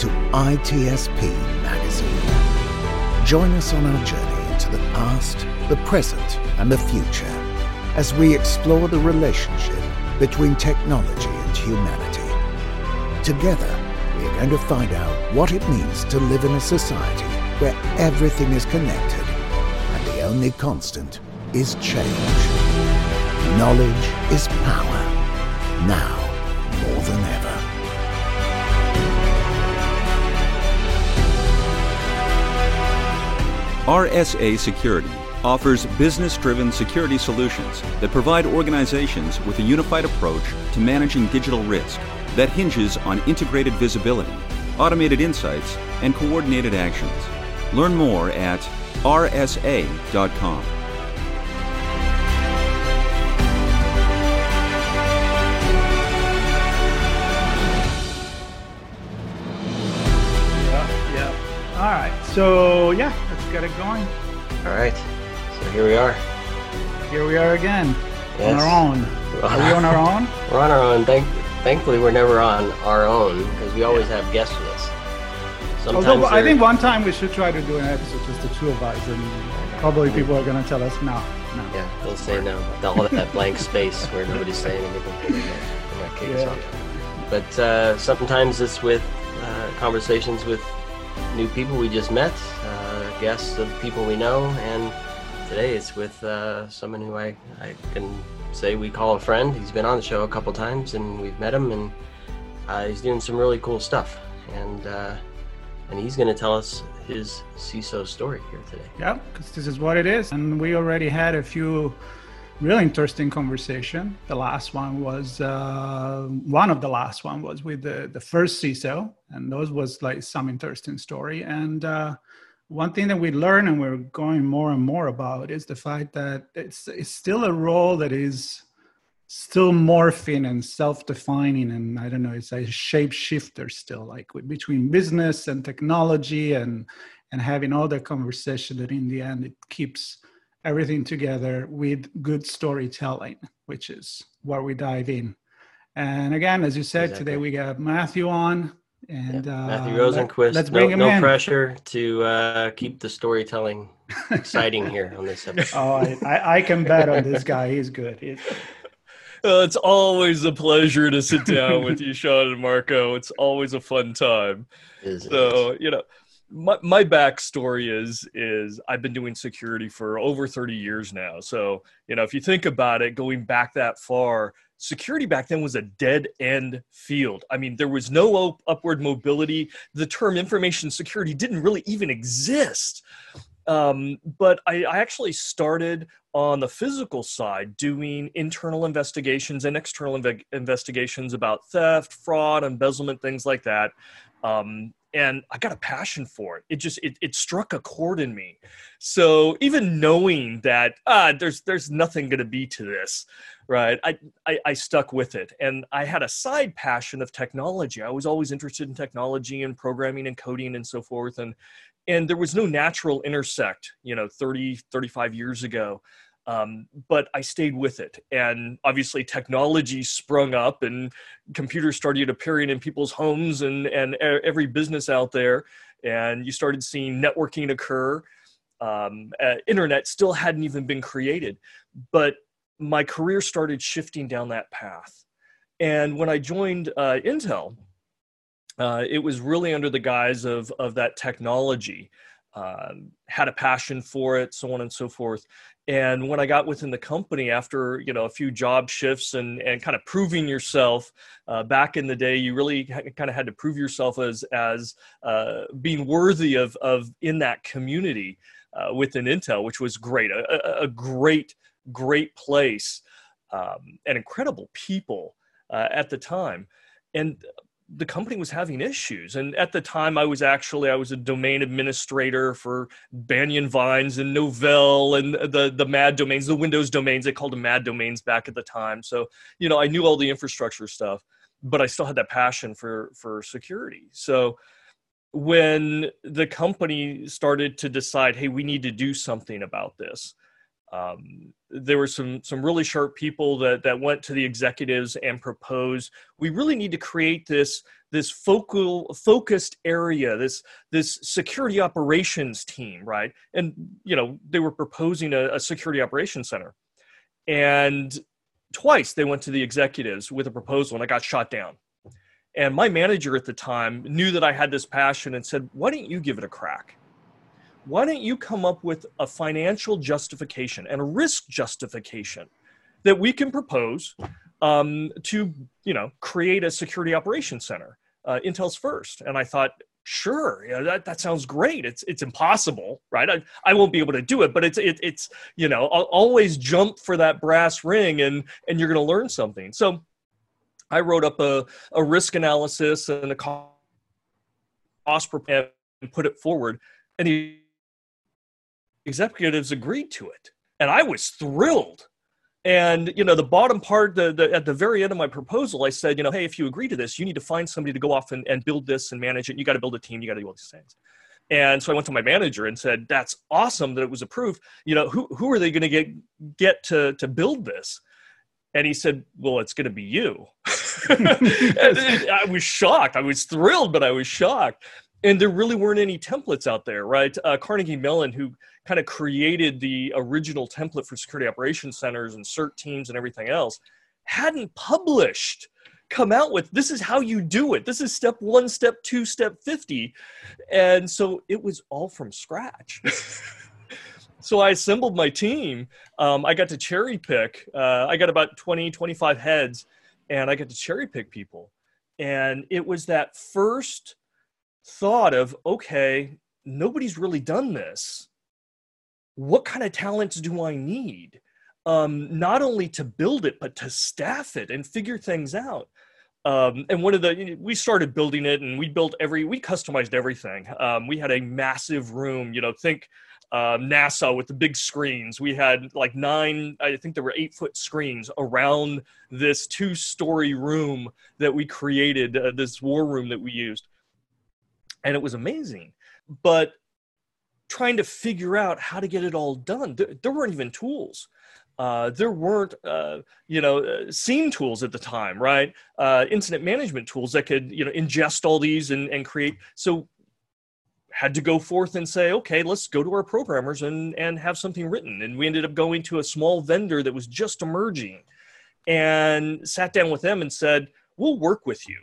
to ITSP Magazine. Join us on our journey into the past, the present, and the future as we explore the relationship between technology and humanity. Together, we are going to find out what it means to live in a society where everything is connected and the only constant is change. Knowledge is power. Now RSA Security offers business driven security solutions that provide organizations with a unified approach to managing digital risk that hinges on integrated visibility, automated insights, and coordinated actions. Learn more at rsa.com. Yeah, yeah. All right. So yeah, get it going. All right. So here we are. Here we are again Yes. on our own. On we on our own? We're on our own. Thank, thankfully, we're never on our own because we always have guests with us. Sometimes Although I think one time we should try to do an episode just the two of us, and probably people are gonna tell us no, no. Yeah, they'll say no. They'll have that blank space where nobody's saying anything. In that case. Yeah. But uh, sometimes it's with uh, conversations with new people we just met, guests of people we know, and today it's with uh, someone who I, I can say we call a friend. He's been on the show a couple times, and we've met him, and uh, he's doing some really cool stuff. And uh, and he's going to tell us his CISO story here today. Yeah, because this is what it is, and we already had a few really interesting conversation. The last one was uh, one of the last one was with the the first CISO, and those was like some interesting story. And uh, one thing that we learn and we're going more and more about is the fact that it's it's still a role that is still morphing and self-defining and i don't know it's a shapeshifter still like between business and technology and and having all that conversation that in the end it keeps everything together with good storytelling which is where we dive in and again as you said Exactly. today we got matthew on and Yeah. uh, Matthew Rosenquist. let's no, him no in pressure to uh, keep the storytelling exciting here on this episode. oh I, I, I can bet on this guy he's good He's- Uh, it's always a pleasure to sit down with you, Sean and Marco. It's always a fun time. Is- So, you know, my, my backstory is is I've been doing security for over 30 years now. So, you know, if you think about it, going back that far, security back then was a dead end field. I mean, there was no up- upward mobility. The term information security didn't really even exist. Um, but I, I actually started on the physical side doing internal investigations and external inve- investigations about theft, fraud, embezzlement, things like that. Um, and I got a passion for it. It just it, it struck a chord in me. So even knowing that ah, there's there's nothing going to be to this, right? I, I I stuck with it, and I had a side passion of technology. I was always interested in technology and programming and coding and so forth, and and there was no natural intersect, you know, 30 35 years ago. Um, but I stayed with it. And obviously, technology sprung up and computers started appearing in people's homes and, and every business out there. And you started seeing networking occur. Um, uh, internet still hadn't even been created. But my career started shifting down that path. And when I joined uh, Intel, uh, it was really under the guise of, of that technology. Um, had a passion for it, so on and so forth. And when I got within the company after you know a few job shifts and and kind of proving yourself, uh, back in the day, you really ha- kind of had to prove yourself as as uh, being worthy of of in that community uh, within Intel, which was great, a, a, a great great place, um, and incredible people uh, at the time. And the company was having issues. And at the time i was actually i was a domain administrator for banyan vines and novell and the the mad domains the windows domains. They called them mad domains back at the time. So you know i knew all the infrastructure stuff but i still had that passion for for security. So when the company started to decide hey we need to do something about this um, there were some some really sharp people that that went to the executives and proposed we really need to create this this focal focused area this this security operations team right? And you know they were proposing a, a security operations center. And twice they went to the executives with a proposal and i got shot down. And my manager at the time knew that i had this passion and said why don't you give it a crack why don't you come up with a financial justification and a risk justification that we can propose um, to you know create a security operations center uh, intel's first? And i thought sure yeah, that, that sounds great. It's it's impossible right? I, I won't be able to do it but it's it, it's you know I'll always jump for that brass ring and and you're going to learn something. So i wrote up a, a risk analysis and a cost and put it forward. And the executives agreed to it. And i was thrilled. And you know the bottom part the, the, at the very end of my proposal i said you know hey if you agree to this you need to find somebody to go off and, and build this and manage it. You got to build a team. You got to do all these things. And so i went to my manager and said that's awesome that it was approved. You know who, who are they going to get get to, to build this? And he said well it's going to be you. I was shocked. I was thrilled but i was shocked. And there really weren't any templates out there, right? Uh, Carnegie Mellon, who kind of created the original template for security operations centers and CERT teams and everything else, hadn't published, come out with this is how you do it. This is step one, step two, step 50. And so it was all from scratch. so I assembled my team. Um, I got to cherry pick. Uh, I got about 20, 25 heads, and I got to cherry pick people. And it was that first thought of okay nobody's really done this what kind of talents do i need um, not only to build it but to staff it and figure things out. Um, and one of the we started building it and we built every we customized everything. Um, we had a massive room you know think uh, nasa with the big screens. We had like nine i think there were eight foot screens around this two story room that we created uh, this war room that we used. And it was amazing. But trying to figure out how to get it all done, there, there weren't even tools. Uh, there weren't, uh, you know, uh, SIEM tools at the time, right? Uh, incident management tools that could, you know, ingest all these and, and create. So had to go forth and say, okay, let's go to our programmers and, and have something written. And we ended up going to a small vendor that was just emerging and sat down with them and said, we'll work with you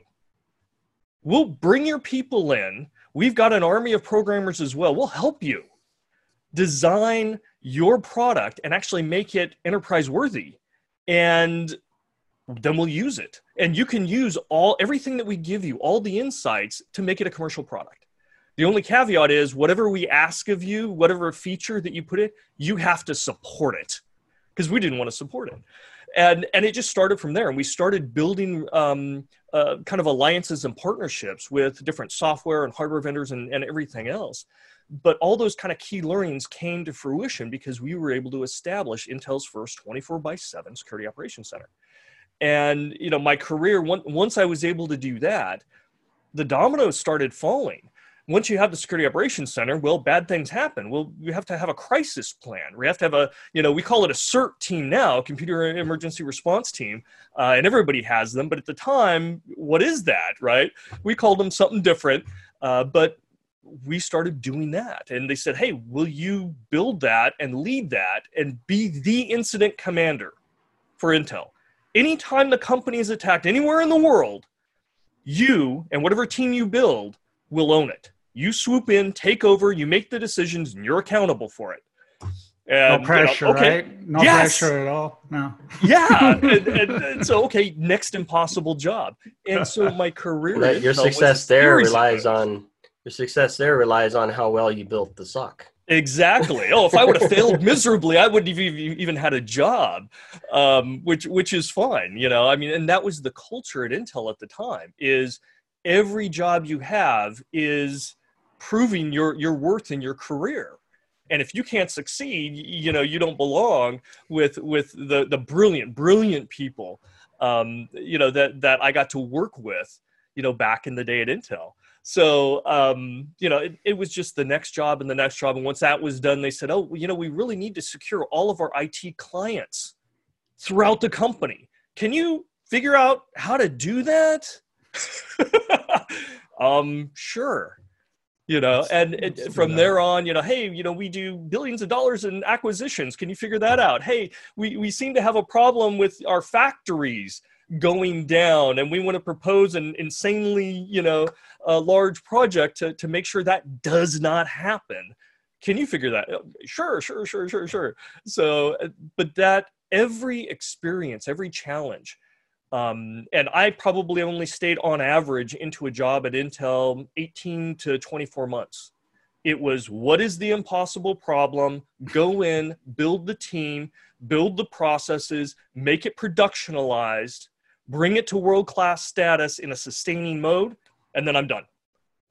We'll bring your people in. We've got an army of programmers as well. We'll help you design your product and actually make it enterprise worthy. And then we'll use it. And you can use all everything that we give you, all the insights to make it a commercial product. The only caveat is whatever we ask of you, whatever feature that you put in, you have to support it because we didn't want to support it and and it just started from there and we started building um, uh, kind of alliances and partnerships with different software and hardware vendors and, and everything else. But all those kind of key learnings came to fruition because we were able to establish intel's first 24 by 7 security operations center. And you know my career once i was able to do that the dominoes started falling once you have the security operations center, well, bad things happen. Well, you have to have a crisis plan. We have to have a, you know, we call it a CERT team now, computer emergency response team, uh, and everybody has them. But at the time, what is that, right? We called them something different, uh, but we started doing that. And they said, hey, will you build that and lead that and be the incident commander for Intel? Anytime the company is attacked anywhere in the world, you and whatever team you build will own it you swoop in, take over, you make the decisions, and you're accountable for it. And, no pressure, you know, okay, right? No yes. pressure at all. No. yeah, and, and, and, so okay, next impossible job. And so my career, right, your success there relies on your success there relies on how well you built the SOC. Exactly. Oh, if I would have failed miserably, I wouldn't have even had a job, um, which which is fine. You know, I mean, and that was the culture at Intel at the time. Is every job you have is proving your your worth in your career. And if you can't succeed you know you don't belong with with the the brilliant brilliant people um, you know that that i got to work with you know back in the day at intel. So um, you know it, it was just the next job and the next job. And once that was done they said oh you know we really need to secure all of our it clients throughout the company. Can you figure out how to do that? Um sure you know and it, from there on you know hey you know we do billions of dollars in acquisitions. Can you figure that out? Hey we, we seem to have a problem with our factories going down and we want to propose an insanely you know a large project to, to make sure that does not happen. Can you figure that? Out? sure sure sure sure sure. So uh, but that every experience every challenge um, and I probably only stayed on average into a job at Intel 18 to 24 months. It was what is the impossible problem? Go in, build the team, build the processes, make it productionalized, bring it to world class status in a sustaining mode, and then I'm done.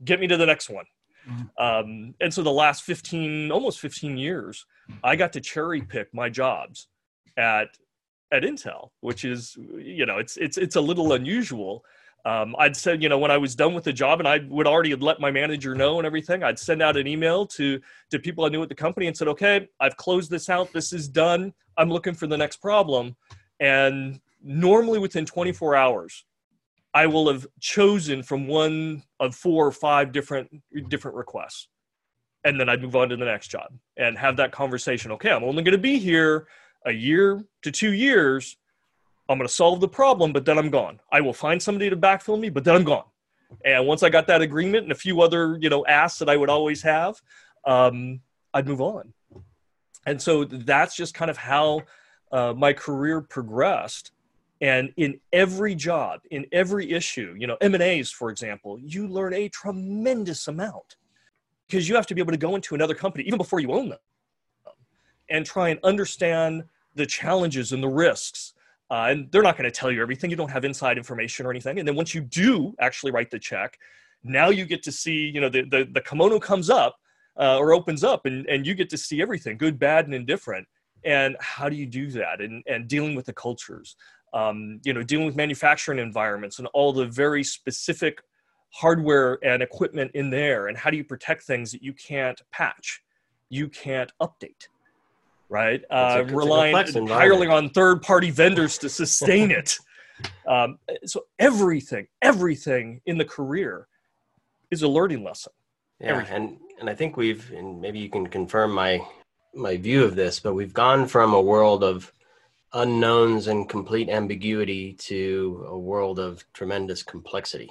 Get me to the next one. Mm-hmm. Um, and so the last 15, almost 15 years, I got to cherry pick my jobs at at Intel, which is you know it's it's it's a little unusual. Um, I'd said you know when I was done with the job and I would already let my manager know and everything. I'd send out an email to to people I knew at the company and said, okay, I've closed this out. This is done. I'm looking for the next problem. And normally within 24 hours, I will have chosen from one of four or five different different requests, and then I'd move on to the next job and have that conversation. Okay, I'm only going to be here a year to two years, I'm going to solve the problem, but then I'm gone. I will find somebody to backfill me, but then I'm gone. And once I got that agreement and a few other, you know, asks that I would always have, um, I'd move on. And so that's just kind of how uh, my career progressed. And in every job, in every issue, you know, M and A's, for example, you learn a tremendous amount because you have to be able to go into another company even before you own them and try and understand the challenges and the risks. Uh, and they're not going to tell you everything. You don't have inside information or anything. And then once you do actually write the check, now you get to see, you know, the, the, the kimono comes up uh, or opens up and, and you get to see everything, good, bad, and indifferent. And how do you do that? And, and dealing with the cultures, um, you know, dealing with manufacturing environments and all the very specific hardware and equipment in there. And how do you protect things that you can't patch, you can't update? Right? Uh, relying entirely on third party vendors to sustain it. Um, so everything, everything in the career is a learning lesson. Yeah, everything. and and I think we've, and maybe you can confirm my my view of this, but we've gone from a world of unknowns and complete ambiguity to a world of tremendous complexity.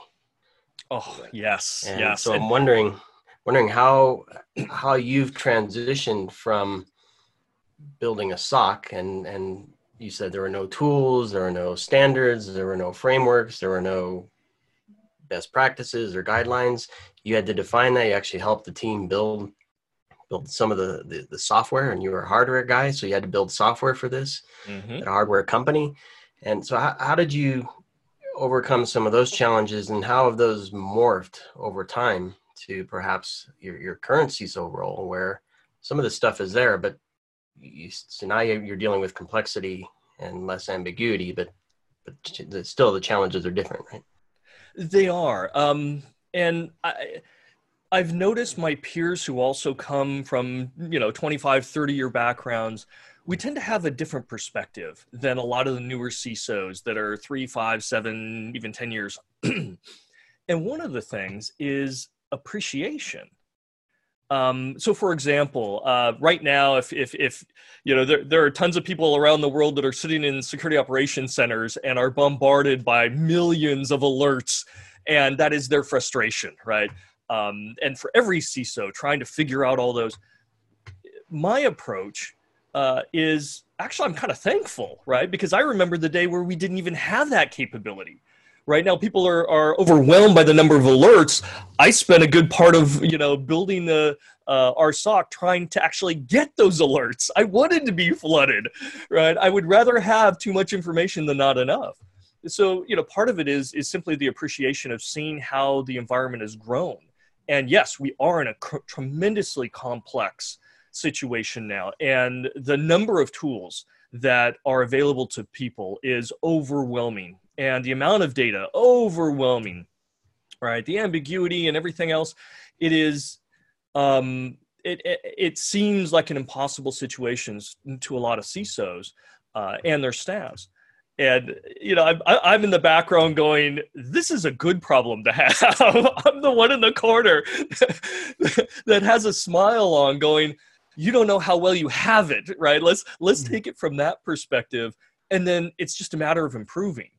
Oh yes, and yes. So I'm wondering, wondering how how you've transitioned from building a SOC and and you said there were no tools, there were no standards, there were no frameworks, there were no best practices or guidelines. You had to define that. You actually helped the team build build some of the, the, the software and you were a hardware guy. So you had to build software for this mm-hmm. at a hardware company. And so how, how did you overcome some of those challenges and how have those morphed over time to perhaps your, your current CISO role where some of the stuff is there, but you, so now you're dealing with complexity and less ambiguity, but but still the challenges are different, right? They are, um, and I. I've noticed my peers who also come from, you know, 25, 30 year backgrounds, we tend to have a different perspective than a lot of the newer CISOs that are three, five, seven, even 10 years. and one of the things is appreciation. Um, so, for example, uh, right now, if, if, if you know, there, there are tons of people around the world that are sitting in security operations centers and are bombarded by millions of alerts, and that is their frustration, right? Um, and for every CISO trying to figure out all those, my approach uh, is actually I'm kind of thankful, right? Because I remember the day where we didn't even have that capability right now people are, are overwhelmed by the number of alerts. I spent a good part of you know building the uh, our soc trying to actually get those alerts. I wanted to be flooded right? I would rather have too much information than not enough. So you know part of it is is simply the appreciation of seeing how the environment has grown. And yes we are in a cr- tremendously complex situation now. And the number of tools that are available to people is overwhelming and the amount of data overwhelming right the ambiguity and everything else it is um, it, it, it seems like an impossible situation to a lot of CISOs uh, and their staffs. And you know, I'm I'm in the background going, "This is a good problem to have." I'm the one in the corner that has a smile on, going, "You don't know how well you have it, right?" Let's let's mm-hmm. take it from that perspective, and then it's just a matter of improving.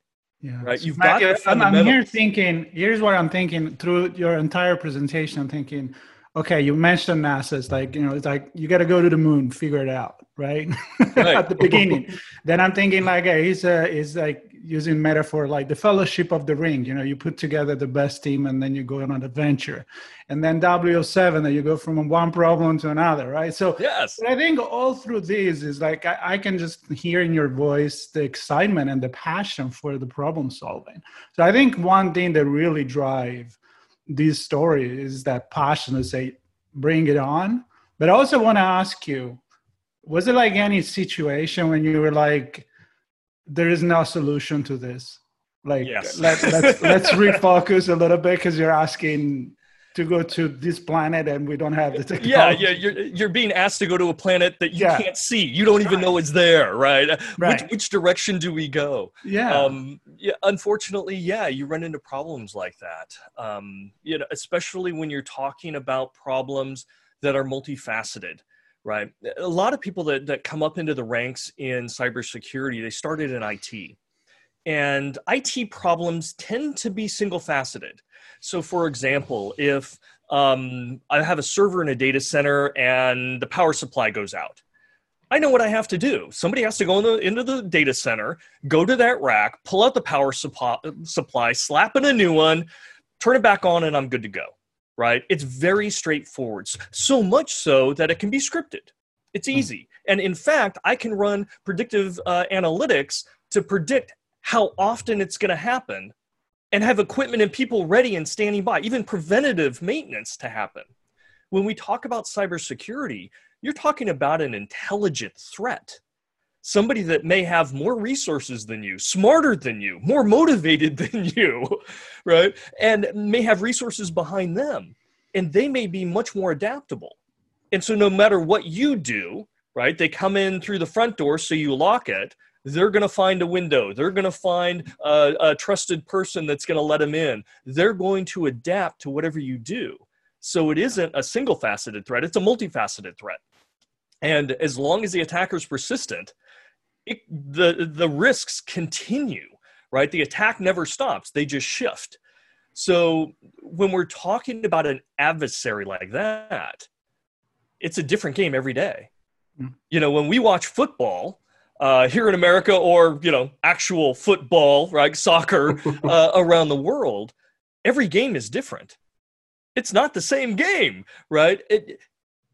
Yeah. Right. You've got. I'm, I'm here thinking. Here's what I'm thinking through your entire presentation. I'm thinking okay, you mentioned NASA. It's like, you know, it's like you got to go to the moon, figure it out, right? right. At the beginning. then I'm thinking like, hey, he's, uh, he's like using metaphor like the fellowship of the ring. You know, you put together the best team and then you go on an adventure. And then W07, that you go from one problem to another, right? So yes. I think all through this is like, I, I can just hear in your voice the excitement and the passion for the problem solving. So I think one thing that really drive this story is that passion to say bring it on but i also want to ask you was it like any situation when you were like there is no solution to this like yes. let, let's let's refocus a little bit because you're asking to go to this planet and we don't have the technology. Yeah, yeah, you're you're being asked to go to a planet that you yeah. can't see. You don't even right. know it's there, right? right? Which which direction do we go? Yeah. Um, yeah. Unfortunately, yeah, you run into problems like that. Um, you know, especially when you're talking about problems that are multifaceted right? A lot of people that, that come up into the ranks in cybersecurity, they started in IT. And IT problems tend to be single faceted. So, for example, if um, I have a server in a data center and the power supply goes out, I know what I have to do. Somebody has to go in the, into the data center, go to that rack, pull out the power supply, supply, slap in a new one, turn it back on, and I'm good to go. Right? It's very straightforward. So much so that it can be scripted. It's hmm. easy. And in fact, I can run predictive uh, analytics to predict how often it's going to happen and have equipment and people ready and standing by, even preventative maintenance to happen. When we talk about cybersecurity, you're talking about an intelligent threat. Somebody that may have more resources than you, smarter than you, more motivated than you, right? And may have resources behind them. And they may be much more adaptable. And so, no matter what you do, right, they come in through the front door, so you lock it they're going to find a window. They're going to find a, a trusted person that's going to let them in. They're going to adapt to whatever you do. So it isn't a single faceted threat, it's a multifaceted threat. And as long as the attacker is persistent, it, the, the risks continue, right? The attack never stops, they just shift. So when we're talking about an adversary like that, it's a different game every day. Mm. You know, when we watch football, uh, here in America or you know actual football, right, soccer uh, around the world, every game is different. It's not the same game, right? It,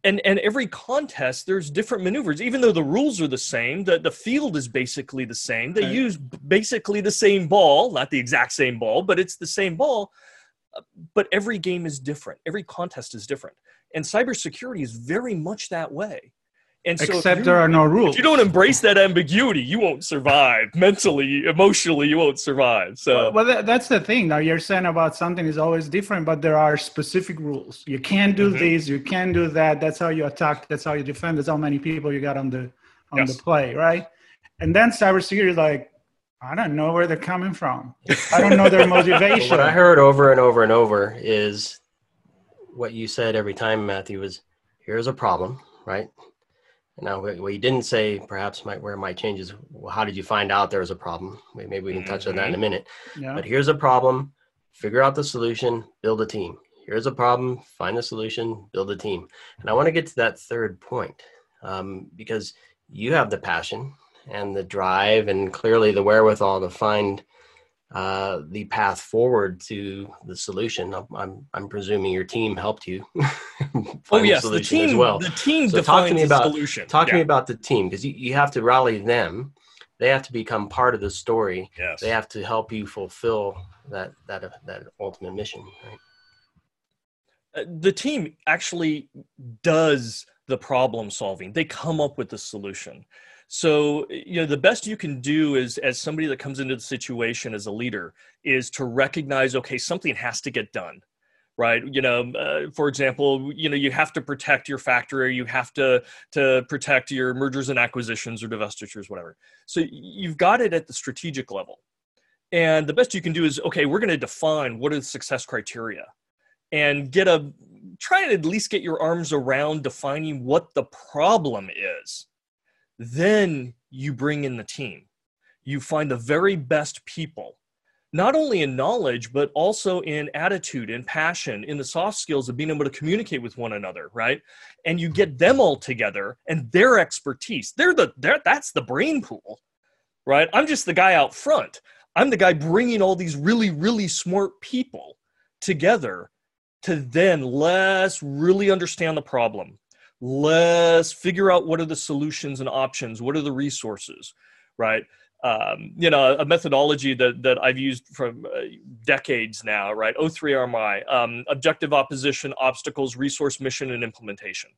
and and every contest there's different maneuvers even though the rules are the same the, the field is basically the same they right. use basically the same ball not the exact same ball but it's the same ball but every game is different every contest is different and cybersecurity is very much that way and so except there are no rules. If you don't embrace that ambiguity, you won't survive mentally, emotionally. You won't survive. So, well, well that's the thing. Now you're saying about something is always different, but there are specific rules. You can't do mm-hmm. this. You can't do that. That's how you attack. That's how you defend. That's how many people you got on the on yes. the play, right? And then cybersecurity is like, I don't know where they're coming from. I don't know their motivation. what I heard over and over and over is what you said every time, Matthew. Was here's a problem, right? Now, what you didn't say, perhaps might, where my changes. Well, how did you find out there was a problem? Maybe we can touch on that in a mm-hmm. minute. Yeah. But here's a problem. Figure out the solution. Build a team. Here's a problem. Find the solution. Build a team. And I want to get to that third point um, because you have the passion and the drive and clearly the wherewithal to find uh, the path forward to the solution. I'm, I'm, I'm presuming your team helped you. oh yes, the, the, team as well. The team so talk to me about solution. Talk yeah. to me about the team because you, you have to rally them. they have to become part of the story. Yes. They have to help you fulfill that that that ultimate mission. Right? Uh, the team actually does the problem solving. They come up with the solution. So, you know, the best you can do is as somebody that comes into the situation as a leader is to recognize, okay, something has to get done right? You know uh, for example you know you have to protect your factory you have to to protect your mergers and acquisitions or divestitures whatever. So you've got it at the strategic level. And the best you can do is okay we're going to define what are the success criteria and get a try to at least get your arms around defining what the problem is then you bring in the team. You find the very best people, not only in knowledge, but also in attitude and passion, in the soft skills of being able to communicate with one another, right? And you get them all together and their expertise. They're the they're, that's the brain pool, right? I'm just the guy out front. I'm the guy bringing all these really, really smart people together to then let's really understand the problem let's figure out what are the solutions and options. What are the resources right? Um, you know a methodology that, that i've used for uh, decades now right? O3rmi um, objective opposition obstacles resource mission and implementation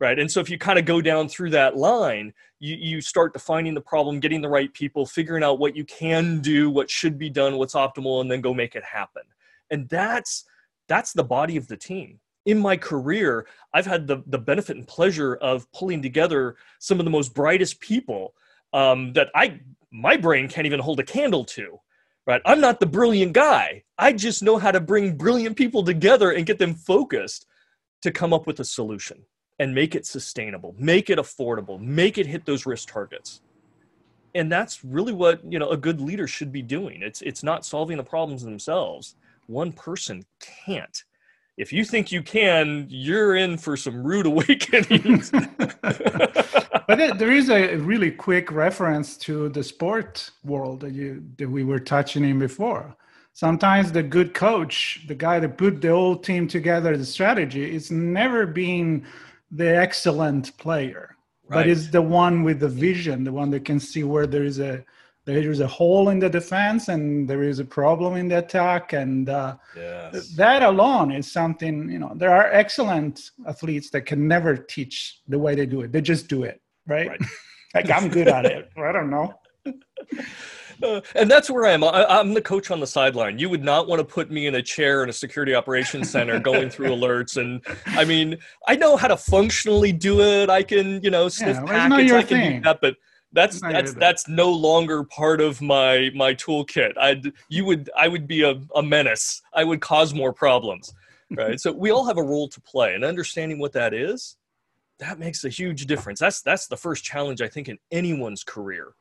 right? And so if you kind of go down through that line you, you start defining the problem getting the right people figuring out what you can do what should be done what's optimal and then go make it happen. And that's that's the body of the team in my career, I've had the, the benefit and pleasure of pulling together some of the most brightest people um, that I my brain can't even hold a candle to. Right? I'm not the brilliant guy. I just know how to bring brilliant people together and get them focused to come up with a solution and make it sustainable, make it affordable, make it hit those risk targets. And that's really what you know a good leader should be doing. It's it's not solving the problems themselves. One person can't if you think you can, you're in for some rude awakenings. but there is a really quick reference to the sport world that you that we were touching in before. Sometimes the good coach, the guy that put the whole team together, the strategy, is never being the excellent player, right. but is the one with the vision, the one that can see where there is a there is a hole in the defense and there is a problem in the attack and uh, yes. that alone is something you know there are excellent athletes that can never teach the way they do it they just do it right, right. like i'm good at it i don't know uh, and that's where I am. I, am the coach on the sideline. You would not want to put me in a chair in a security operations center going through alerts. And I mean, I know how to functionally do it. I can, you know, sniff yeah, packets. I can thing. do that, but that's that's that's no longer part of my my toolkit. I'd you would i would be a, a menace. I would cause more problems right? So we all have a role to play and understanding what that is that makes a huge difference. That's that's the first challenge i think in anyone's career.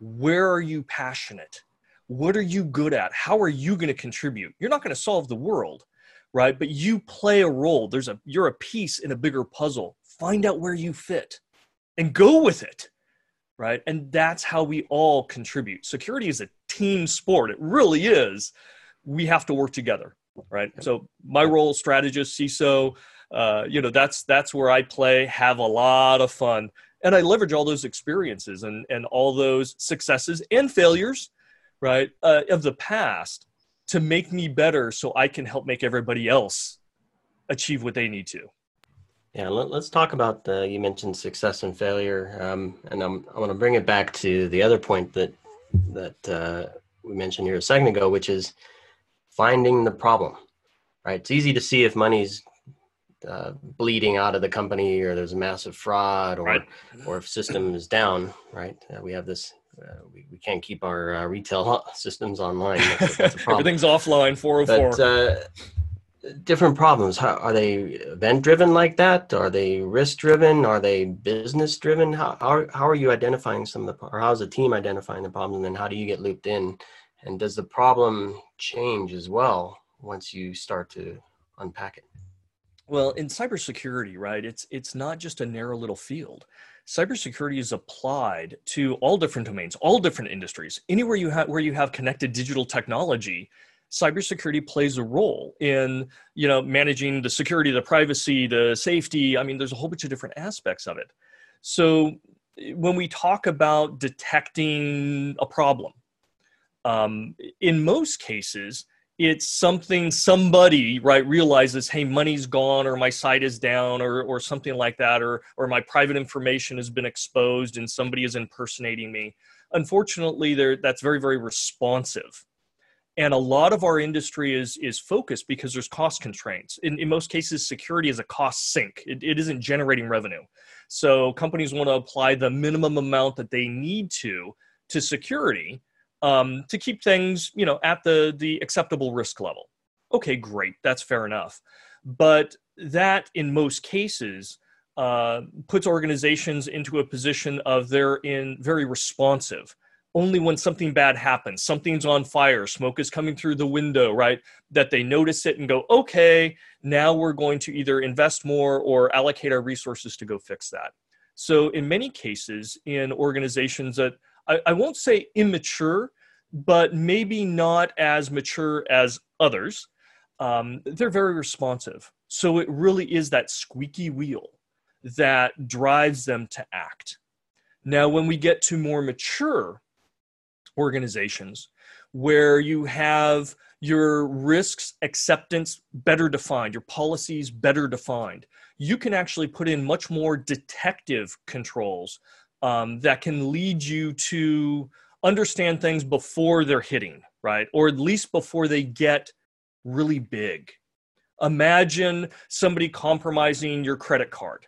Where are you passionate? What are you good at? How are you going to contribute? You're not going to solve the world right? But you play a role. There's a you're a piece in a bigger puzzle. Find out where you fit and go with it right? And that's how we all contribute. Security is a team sport. It really is. We have to work together, right? So my role, strategist, CISO, uh, you know, that's that's where I play, have a lot of fun, and I leverage all those experiences and and all those successes and failures, right, uh, of the past to make me better, so I can help make everybody else achieve what they need to. Yeah, let, us talk about the, you mentioned success and failure, um, and I'm I want to bring it back to the other point that that uh, we mentioned here a second ago, which is finding the problem. Right, it's easy to see if money's uh, bleeding out of the company, or there's a massive fraud, or right. or if system is down. Right, uh, we have this. Uh, we, we can't keep our uh, retail systems online. That's, that's Everything's offline. Four hundred oh four. Different problems. How, are they event driven like that? Are they risk driven are they business driven how, how, how are you identifying some of the or how's the team identifying the problems? And then how do you get looped in? And does the problem change as well once you start to unpack it? Well in cybersecurity right it's it's not just a narrow little field. Cybersecurity is applied to all different domains all different industries. Anywhere you have where you have connected digital technology cybersecurity plays a role in you know managing the security the privacy the safety. I mean there's a whole bunch of different aspects of it. So when we talk about detecting a problem, um, in most cases, it's something somebody right realizes hey money's gone or my site is down or or something like that or or my private information has been exposed and somebody is impersonating me. Unfortunately there that's very very responsive and a lot of our industry is is focused because there's cost constraints. In, in most cases security is a cost sink. It, it isn't generating revenue. So companies want to apply the minimum amount that they need to to security um, to keep things you know at the the acceptable risk level. Okay great. That's fair enough. But that in most cases uh, puts organizations into a position of they're in very responsive only when something bad happens something's on fire smoke is coming through the window right that they notice it and go okay now we're going to either invest more or allocate our resources to go fix that so in many cases in organizations that I, I won't say immature, but maybe not as mature as others. Um, they're very responsive. So it really is that squeaky wheel that drives them to act. Now, when we get to more mature organizations where you have your risks acceptance better defined, your policies better defined, you can actually put in much more detective controls um, that can lead you to understand things before they're hitting, right? Or at least before they get really big. Imagine somebody compromising your credit card,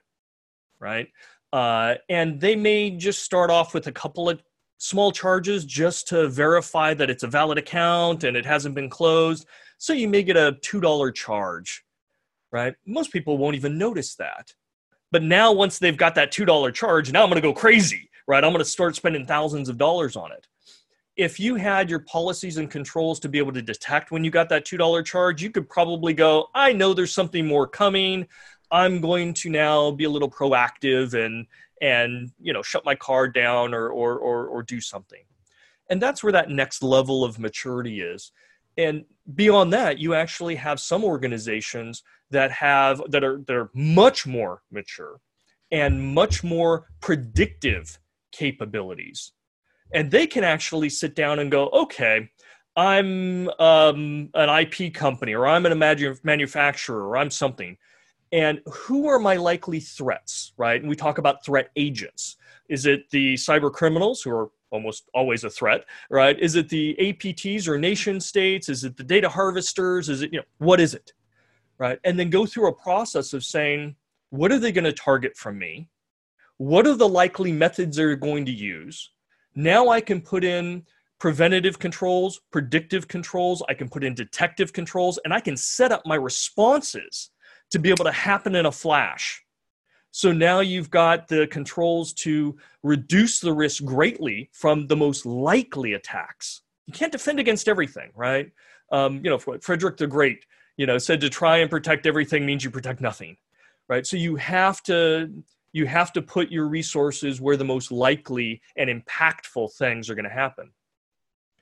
right? Uh, and they may just start off with a couple of small charges just to verify that it's a valid account and it hasn't been closed. So you may get a $2 charge, right? Most people won't even notice that. But now, once they've got that $2 charge, now I'm going to go crazy, right? I'm going to start spending thousands of dollars on it. If you had your policies and controls to be able to detect when you got that $2 charge, you could probably go, I know there's something more coming. I'm going to now be a little proactive and and you know shut my car down or or or, or do something. And that's where that next level of maturity is. And beyond that, you actually have some organizations that have that are that are much more mature and much more predictive capabilities and they can actually sit down and go okay i'm um, an ip company or i'm an manu- manufacturer or i'm something and who are my likely threats right and we talk about threat agents is it the cyber criminals who are almost always a threat right is it the apts or nation states is it the data harvesters is it you know what is it right? And then go through a process of saying, what are they going to target from me? What are the likely methods they're going to use? Now I can put in preventative controls, predictive controls, I can put in detective controls, and I can set up my responses to be able to happen in a flash. So now you've got the controls to reduce the risk greatly from the most likely attacks. You can't defend against everything, right? Um, you know, Frederick the Great you know said to try and protect everything means you protect nothing right so you have to you have to put your resources where the most likely and impactful things are going to happen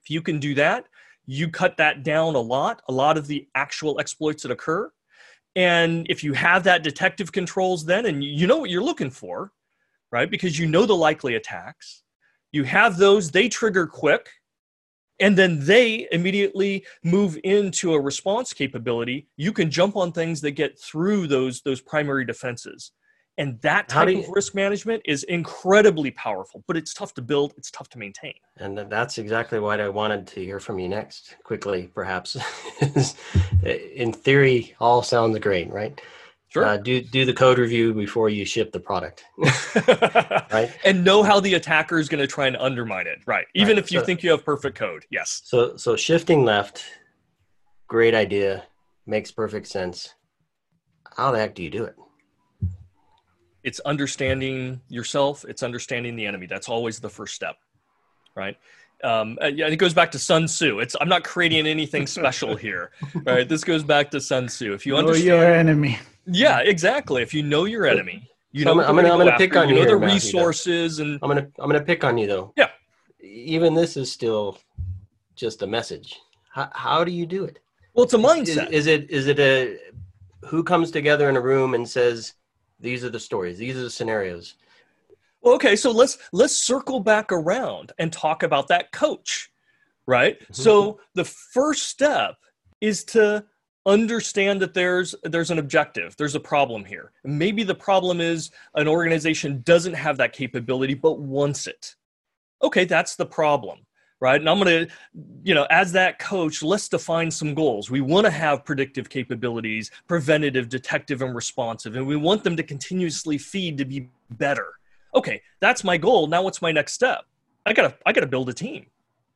if you can do that you cut that down a lot a lot of the actual exploits that occur and if you have that detective controls then and you know what you're looking for right? Because you know the likely attacks. You have those they trigger quick and then they immediately move into a response capability. You can jump on things that get through those those primary defenses and that type you, of risk management is incredibly powerful but it's tough to build it's tough to maintain and that's exactly what i wanted to hear from you next quickly perhaps in theory all sounds great right Sure. Uh, do do the code review before you ship the product, right? And know how the attacker is going to try and undermine it, right? Even right. if you so, think you have perfect code, yes. So so shifting left, great idea, makes perfect sense. How the heck do you do it? It's understanding yourself. It's understanding the enemy. That's always the first step, right? um, and it goes back to Sun Tzu. It's I'm not creating anything special here, right? This goes back to Sun Tzu. If you understand your enemy, yeah, exactly. If you know your enemy, you so know I'm, gonna, I'm gonna pick on you. Know here, the resources and I'm gonna I'm gonna pick on you though. Yeah. Even this is still just a message. How, how do you do it? Well, it's a mindset. Is, is it is it a who comes together in a room and says these are the stories, these are the scenarios? Well, okay, so let's let's circle back around and talk about that coach, right? Mm-hmm. So the first step is to understand that there's there's an objective there's a problem here maybe the problem is an organization doesn't have that capability but wants it okay that's the problem right? And i'm going to you know as that coach let's define some goals. We want to have predictive capabilities preventative detective and responsive and we want them to continuously feed to be better. Okay that's my goal. Now what's my next step? I gotta i gotta build a team.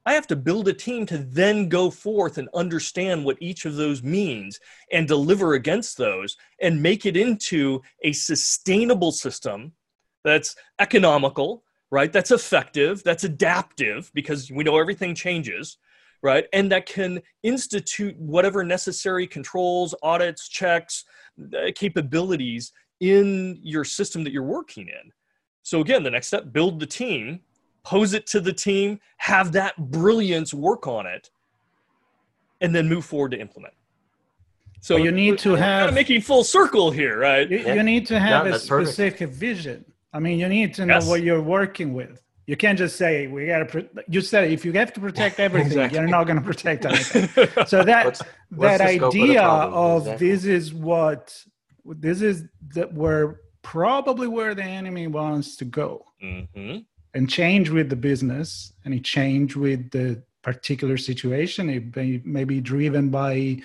I have to build a team to then go forth and understand what each of those means and deliver against those and make it into a sustainable system that's economical, right? That's effective, that's adaptive because we know everything changes, right? And that can institute whatever necessary controls, audits, checks, uh, capabilities in your system that you're working in. So again, the next step, build the team pose it to the team, have that brilliance work on it, and then move forward to implement. So you need to have kind of making full circle here, right? You, you need to have yeah, a specific perfect. vision. I mean, you need to know yes. what you're working with. You can't just say we got to. You said if you have to protect everything, exactly. you're not going to protect anything. so that what's, what's that idea of, of this is what this is that where probably where the enemy wants to go. Mm-hmm and change with the business and it change with the particular situation it may, may be driven by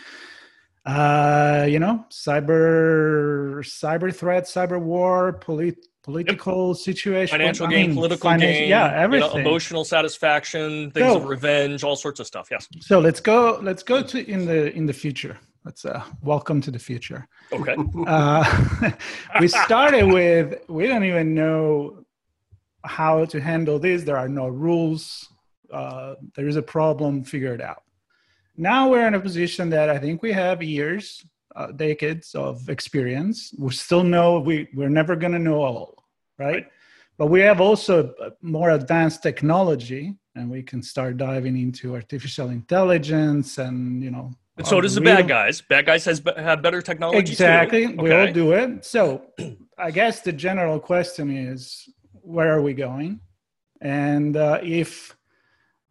uh, you know cyber cyber threat cyber war polit- political yep. situation financial gain mean, political gain yeah everything you know, emotional satisfaction things so, of revenge all sorts of stuff yes so let's go let's go to in the in the future let's uh welcome to the future okay uh we started with we don't even know how to handle this. There are no rules. Uh, there is a problem, figure it out. Now we're in a position that I think we have years, uh, decades of experience. We still know we, we're never going to know all, right? right? But we have also more advanced technology, and we can start diving into artificial intelligence and, you know, and so does the bad guys. Bad guys has have better technology. Exactly. We all do it. So I guess the general question is where are we going? And uh, if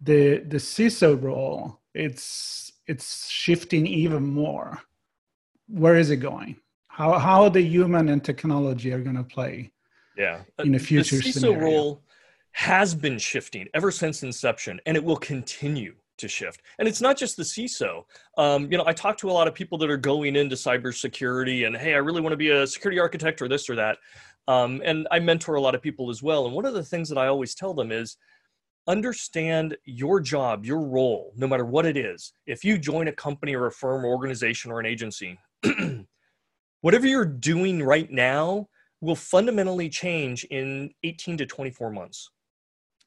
the the CISO role it's it's shifting even more, where is it going? How how the human and technology are going to play? Yeah, in the future. The CISO scenario. role has been shifting ever since inception, and it will continue to shift. And it's not just the CISO. Um, you know, I talk to a lot of people that are going into cybersecurity and, hey, I really want to be a security architect or this or that. Um, and I mentor a lot of people as well. And one of the things that I always tell them is understand your job, your role, no matter what it is. If you join a company or a firm or organization or an agency, whatever you're doing right now will fundamentally change in 18 to 24 months.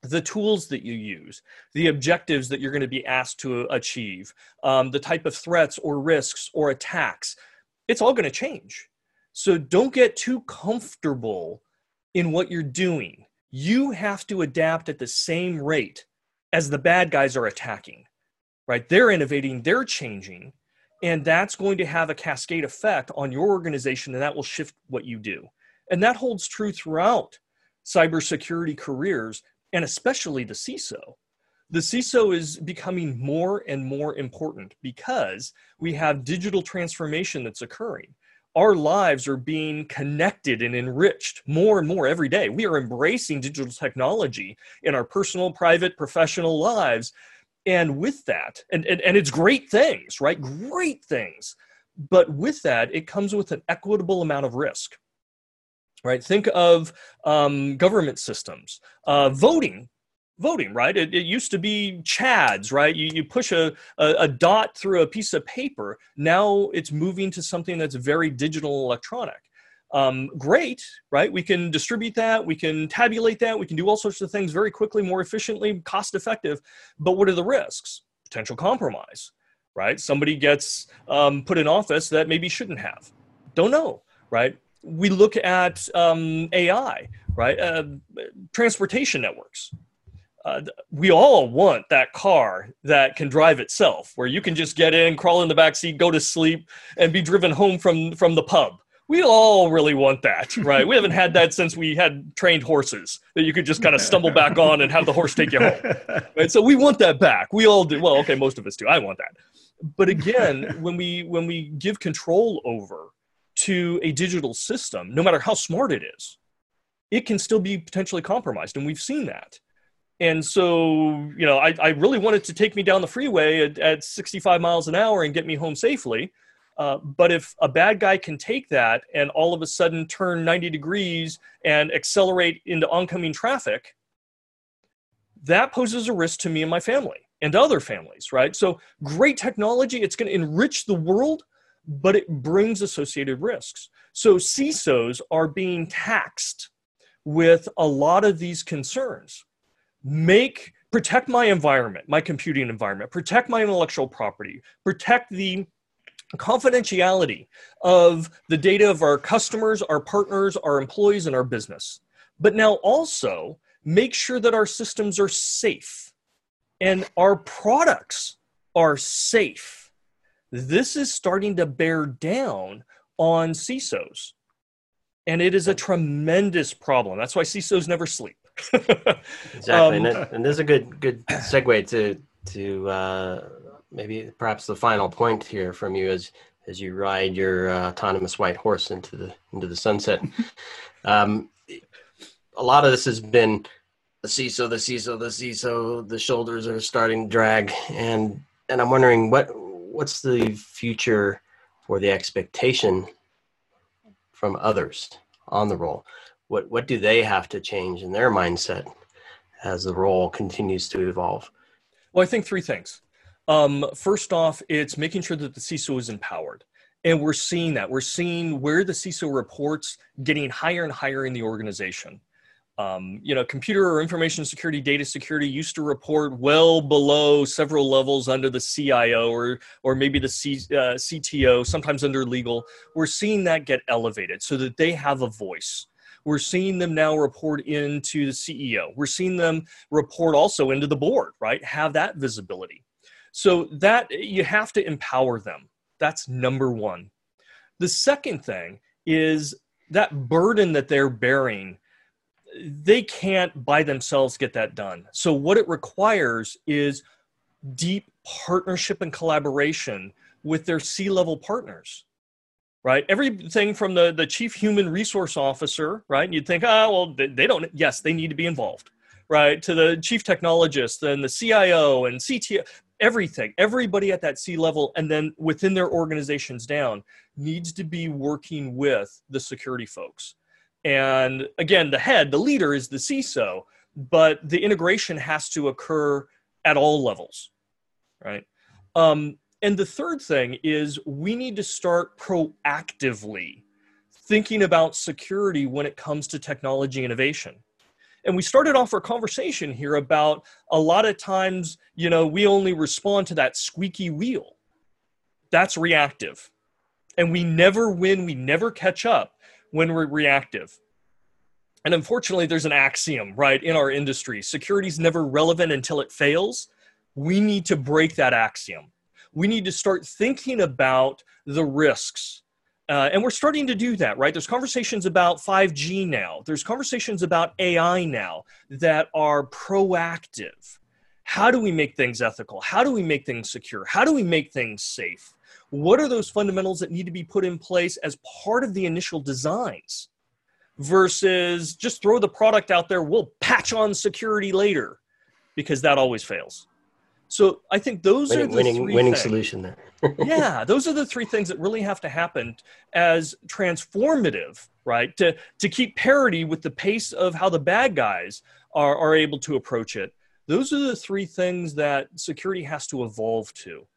The tools that you use, the objectives that you're going to be asked to achieve, um, the type of threats or risks or attacks, it's all going to change. So don't get too comfortable in what you're doing. You have to adapt at the same rate as the bad guys are attacking, right? They're innovating, they're changing, and that's going to have a cascade effect on your organization, and that will shift what you do. And that holds true throughout cybersecurity careers, and especially the CISO. The CISO is becoming more and more important because we have digital transformation that's occurring our lives are being connected and enriched more and more every day. We are embracing digital technology in our personal, private, professional lives. And with that, and, and, and it's great things, right? Great things. But with that, it comes with an equitable amount of risk right think of um, government systems uh, voting voting, right? It, it, used to be CHADs, right? You, you push a, a, a, dot through a piece of paper. Now it's moving to something that's very digital electronic. Um, great, right? We can distribute that, we can tabulate that, we can do all sorts of things very quickly, more efficiently, cost effective. But what are the risks? Potential compromise, right? Somebody gets um, put in office that maybe shouldn't have. Don't know, right? We look at um, AI, right? Uh, transportation networks uh, we all want that car that can drive itself, where you can just get in, crawl in the back seat, go to sleep, and be driven home from from the pub we all really want that, right? we haven't had that since we had trained horses that you could just kind of stumble back on and have the horse take you home. Right? So we want that back. We all do. Well, okay, most of us do. I want that. But again, when we when we give control over to a digital system, no matter how smart it is, it can still be potentially compromised, and we've seen that. And so, you know, I, I really wanted to take me down the freeway at, at 65 miles an hour and get me home safely uh, but if a bad guy can take that and all of a sudden turn 90 degrees and accelerate into oncoming traffic, that poses a risk to me and my family and other families, right? So, great technology, it's going to enrich the world, but it brings associated risks. So, CISOs are being taxed with a lot of these concerns. Make protect my environment, my computing environment, protect my intellectual property, protect the confidentiality of the data of our customers, our partners, our employees, and our business. But now also make sure that our systems are safe and our products are safe. This is starting to bear down on CISOs. And it is a tremendous problem. That's why CISOs never sleep. exactly. Um, and, that, and this is a good good segue to to uh, maybe perhaps the final point here from you as as you ride your uh, autonomous white horse into the into the sunset. um, a lot of this has been the CISO, the CISO, the CISO. The shoulders are starting to drag, and and I'm wondering what what's the future for the expectation from others on the role. What what do they have to change in their mindset as the role continues to evolve? Well, I think three things. Um, first off, it's making sure that the CISO is empowered. And we're seeing that. We're seeing where the CISO reports getting higher and higher in the organization. Um, you know, computer or information security, data security used to report well below several levels under the CIO or or maybe the C, uh, CTO, sometimes under legal. We're seeing that get elevated so that they have a voice. We're seeing them now report into the CEO. We're seeing them report also into the board, right? Have that visibility. So that you have to empower them. That's number one. The second thing is that burden that they're bearing, they can't by themselves get that done. So what it requires is deep partnership and collaboration with their C-level partners right? Everything from the, the chief human resource officer, right? And you'd think, oh, well, they, they, don't, yes, they need to be involved, right? To the chief technologist and the CIO and CTO, everything everybody at that c level and then within their organizations down needs to be working with the security folks. And again the head the leader is the ciso but the integration has to occur at all levels right? Um, and the third thing is we need to start proactively thinking about security when it comes to technology innovation and we started off our conversation here about a lot of times, you know, we only respond to that squeaky wheel. That's reactive. And we never win, we never catch up when we're reactive. And unfortunately, there's an axiom, right, in our industry security is never relevant until it fails. We need to break that axiom. We need to start thinking about the risks uh, and we're starting to do that, right? There's conversations about 5G now. There's conversations about AI now that are proactive. How do we make things ethical? How do we make things secure? How do we make things safe? What are those fundamentals that need to be put in place as part of the initial designs versus just throw the product out there, we'll patch on security later because that always fails. So I think those winning, are the winning, three winning things. solution there. yeah, those are the three things that really have to happen as transformative, right? To to keep parity with the pace of how the bad guys are, are able to approach it. Those are the three things that security has to evolve to.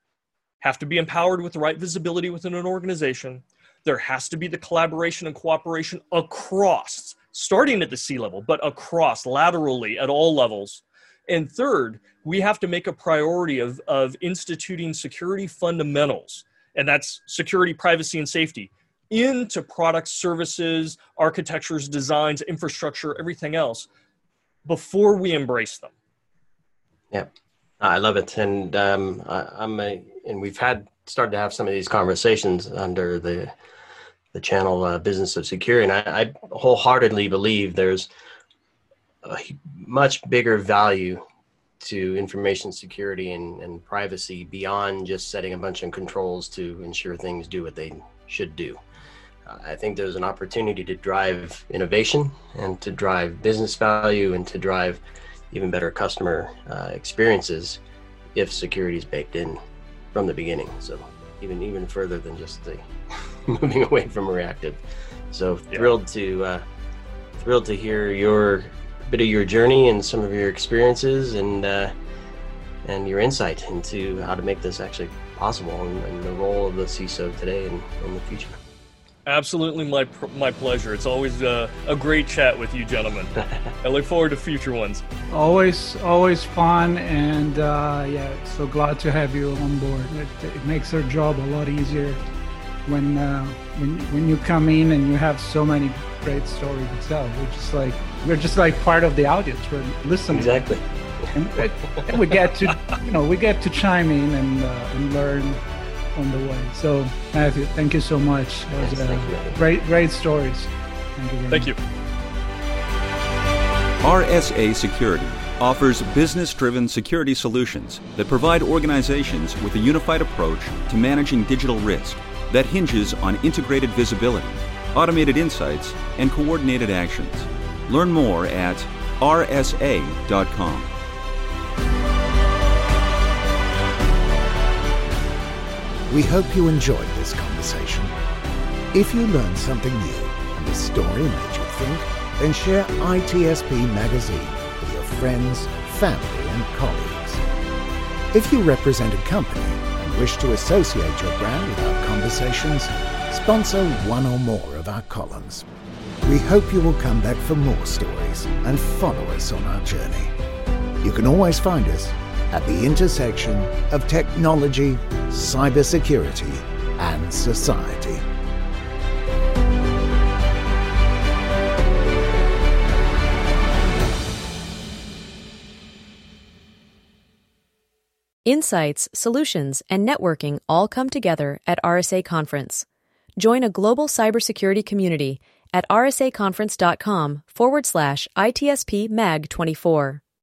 Have to be empowered with the right visibility within an organization. There has to be the collaboration and cooperation across, starting at the C level, but across laterally at all levels and third, we have to make a priority of, of instituting security fundamentals, and that's security, privacy, and safety, into products, services, architectures, designs, infrastructure, everything else before we embrace them. Yeah, I love it, and um, I, am a, and we've had started to have some of these conversations under the the channel uh, Business of Security. And I, I wholeheartedly believe there's a much bigger value to information security and, and privacy beyond just setting a bunch of controls to ensure things do what they should do. Uh, I think there's an opportunity to drive innovation and to drive business value and to drive even better customer uh, experiences if security is baked in from the beginning. So even even further than just the moving away from reactive. So thrilled yeah. to uh, thrilled to hear your bit of your journey and some of your experiences and uh, and your insight into how to make this actually possible and, and the role of the CISO today and in the future. Absolutely, my my pleasure. It's always uh, a great chat with you, gentlemen. I look forward to future ones. Always, always fun, and uh, yeah, so glad to have you on board. It, it makes our job a lot easier when uh, when when you come in and you have so many great stories to tell. We're just like we're just like part of the audience. We're listening. Exactly. And, and we get to you know we get to chime in and uh, and learn on the way. So Matthew, thank you so much. It was yes, great great stories. Thank you. Thank you. RSA Security offers business driven security solutions that provide organizations with a unified approach to managing digital risk that hinges on integrated visibility, automated insights, and coordinated actions. Learn more at rsa.com. We hope you enjoyed this conversation. If you learned something new and the story made you think, then share ITSP Magazine with your friends, family, and colleagues. If you represent a company and wish to associate your brand with our conversations, sponsor one or more of our columns. We hope you will come back for more stories and follow us on our journey. You can always find us at the intersection of technology, cybersecurity, and society. Insights, solutions, and networking all come together at RSA Conference. Join a global cybersecurity community at rsaconference.com forward slash ITSP MAG 24.